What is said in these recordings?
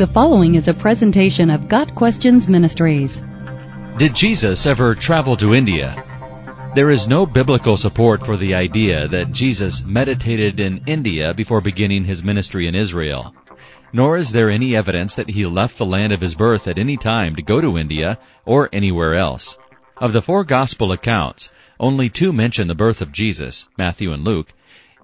The following is a presentation of Got Questions Ministries. Did Jesus ever travel to India? There is no biblical support for the idea that Jesus meditated in India before beginning his ministry in Israel. Nor is there any evidence that he left the land of his birth at any time to go to India or anywhere else. Of the four gospel accounts, only two mention the birth of Jesus, Matthew and Luke,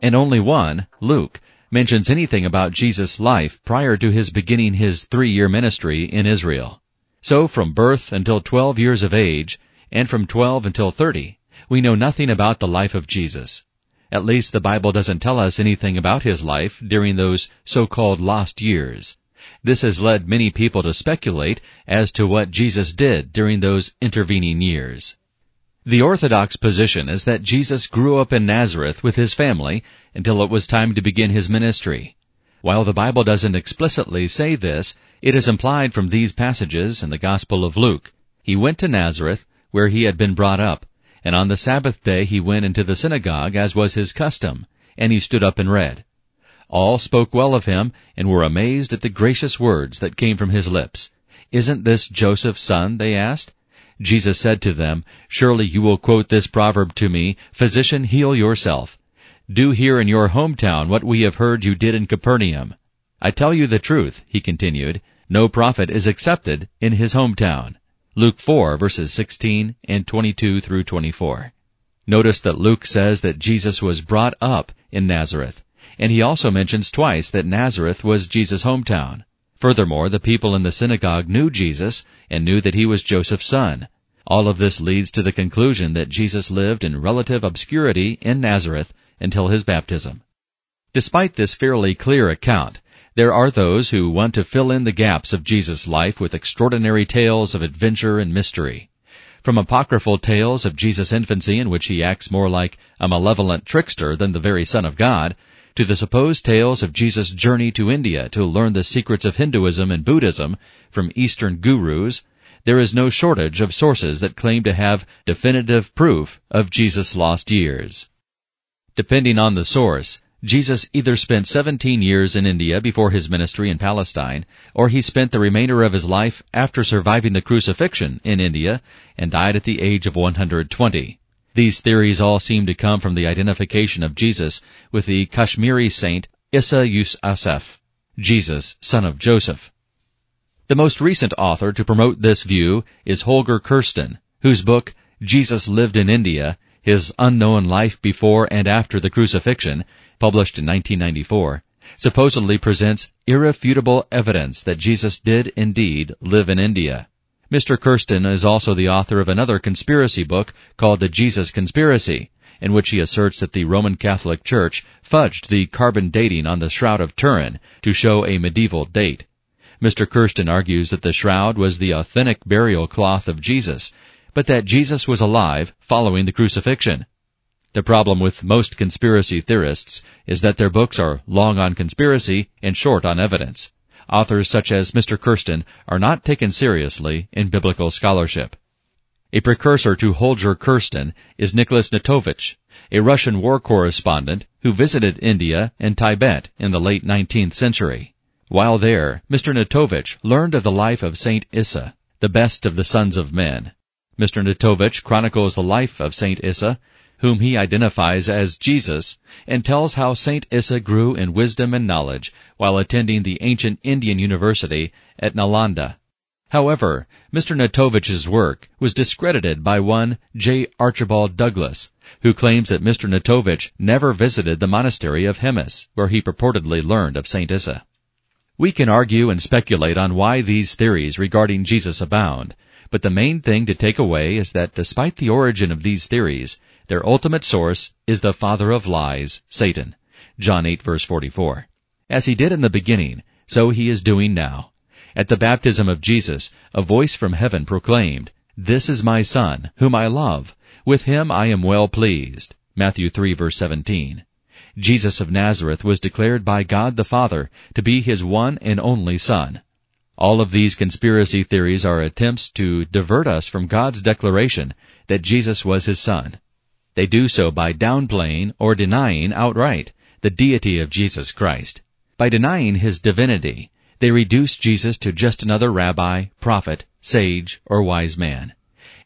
and only one, Luke, mentions anything about Jesus' life prior to his beginning his three-year ministry in Israel. So from birth until 12 years of age, and from 12 until 30, we know nothing about the life of Jesus. At least the Bible doesn't tell us anything about his life during those so-called lost years. This has led many people to speculate as to what Jesus did during those intervening years. The orthodox position is that Jesus grew up in Nazareth with his family until it was time to begin his ministry. While the Bible doesn't explicitly say this, it is implied from these passages in the Gospel of Luke. He went to Nazareth, where he had been brought up, and on the Sabbath day he went into the synagogue as was his custom, and he stood up and read. All spoke well of him and were amazed at the gracious words that came from his lips. Isn't this Joseph's son? they asked. Jesus said to them, Surely you will quote this proverb to me, Physician, heal yourself. Do here in your hometown what we have heard you did in Capernaum. I tell you the truth, he continued, no prophet is accepted in his hometown. Luke 4 verses 16 and 22 through 24. Notice that Luke says that Jesus was brought up in Nazareth, and he also mentions twice that Nazareth was Jesus' hometown. Furthermore, the people in the synagogue knew Jesus and knew that he was Joseph's son. All of this leads to the conclusion that Jesus lived in relative obscurity in Nazareth until his baptism. Despite this fairly clear account, there are those who want to fill in the gaps of Jesus' life with extraordinary tales of adventure and mystery. From apocryphal tales of Jesus' infancy in which he acts more like a malevolent trickster than the very Son of God, to the supposed tales of Jesus' journey to India to learn the secrets of Hinduism and Buddhism from Eastern gurus, there is no shortage of sources that claim to have definitive proof of Jesus' lost years. Depending on the source, Jesus either spent 17 years in India before his ministry in Palestine, or he spent the remainder of his life after surviving the crucifixion in India and died at the age of 120. These theories all seem to come from the identification of Jesus with the Kashmiri saint Issa Yuz Asaf, Jesus, son of Joseph. The most recent author to promote this view is Holger Kersten, whose book, Jesus Lived in India, His Unknown Life Before and After the Crucifixion, published in 1994, supposedly presents irrefutable evidence that Jesus did indeed live in India. Mr. Kersten is also the author of another conspiracy book called The Jesus Conspiracy, in which he asserts that the Roman Catholic Church fudged the carbon dating on the Shroud of Turin to show a medieval date. Mr. Kersten argues that the shroud was the authentic burial cloth of Jesus, but that Jesus was alive following the crucifixion. The problem with most conspiracy theorists is that their books are long on conspiracy and short on evidence authors such as Mr. Kersten are not taken seriously in biblical scholarship. A precursor to Holger Kersten is Nicholas Notovitch, a Russian war correspondent who visited India and Tibet in the late 19th century. While there, Mr. Notovitch learned of the life of Saint Issa, the best of the sons of men. Mr. Notovitch chronicles the life of Saint Issa whom he identifies as Jesus, and tells how Saint Issa grew in wisdom and knowledge while attending the ancient Indian university at Nalanda. However, Mr. Notovitch's work was discredited by one J. Archibald Douglas, who claims that Mr. Notovitch never visited the monastery of Hemis, where he purportedly learned of Saint Issa. We can argue and speculate on why these theories regarding Jesus abound, but the main thing to take away is that despite the origin of these theories, their ultimate source is the father of lies, Satan. John 8 verse 44. As he did in the beginning, so he is doing now. At the baptism of Jesus, a voice from heaven proclaimed, This is my son, whom I love. With him I am well pleased. Matthew 3 verse 17. Jesus of Nazareth was declared by God the Father to be his one and only son. All of these conspiracy theories are attempts to divert us from God's declaration that Jesus was his son. They do so by downplaying or denying outright the deity of Jesus Christ. By denying his divinity, They reduce Jesus to just another rabbi, prophet, sage, or wise man.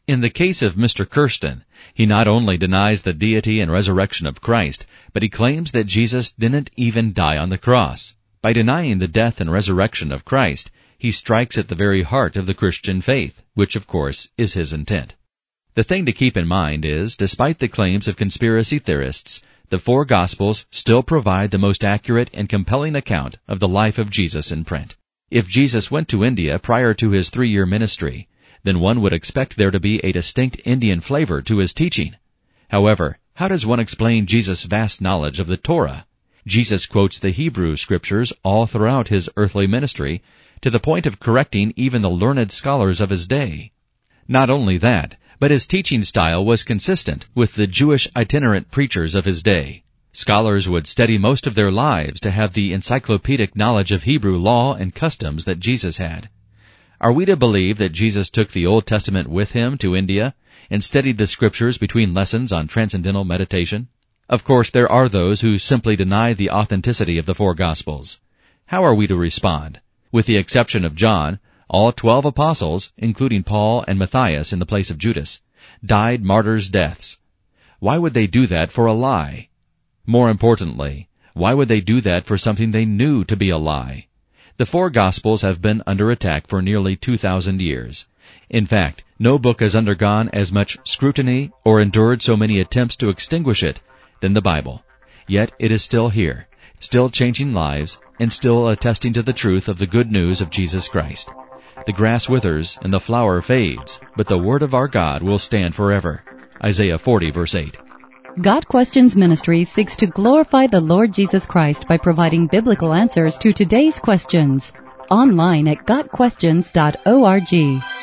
In the case of Mr. Kersten, he not only denies the deity and resurrection of Christ, but he claims that Jesus didn't even die on the cross. By denying the death and resurrection of Christ, he strikes at the very heart of the Christian faith, which of course is his intent. The thing to keep in mind is, despite the claims of conspiracy theorists, the four Gospels still provide the most accurate and compelling account of the life of Jesus in print. If Jesus went to India prior to his three-year ministry, then one would expect there to be a distinct Indian flavor to his teaching. However, how does one explain Jesus' vast knowledge of the Torah? Jesus quotes the Hebrew scriptures all throughout his earthly ministry, to the point of correcting even the learned scholars of his day. Not only that, but his teaching style was consistent with the Jewish itinerant preachers of his day. Scholars would study most of their lives to have the encyclopedic knowledge of Hebrew law and customs that Jesus had. Are we to believe that Jesus took the Old Testament with him to India and studied the scriptures between lessons on transcendental meditation? Of course, there are those who simply deny the authenticity of the four Gospels. How are we to respond? With the exception of John, all twelve apostles, including Paul and Matthias in the place of Judas, died martyrs' deaths. Why would they do that for a lie? More importantly, why would they do that for something they knew to be a lie? The four Gospels have been under attack for nearly 2,000 years. In fact, no book has undergone as much scrutiny or endured so many attempts to extinguish it than the Bible. Yet it is still here, still changing lives, and still attesting to the truth of the good news of Jesus Christ. The grass withers and the flower fades, but the word of our God will stand forever. Isaiah 40 verse 8. Got Questions Ministry seeks to glorify the Lord Jesus Christ by providing biblical answers to today's questions. Online at GotQuestions.org.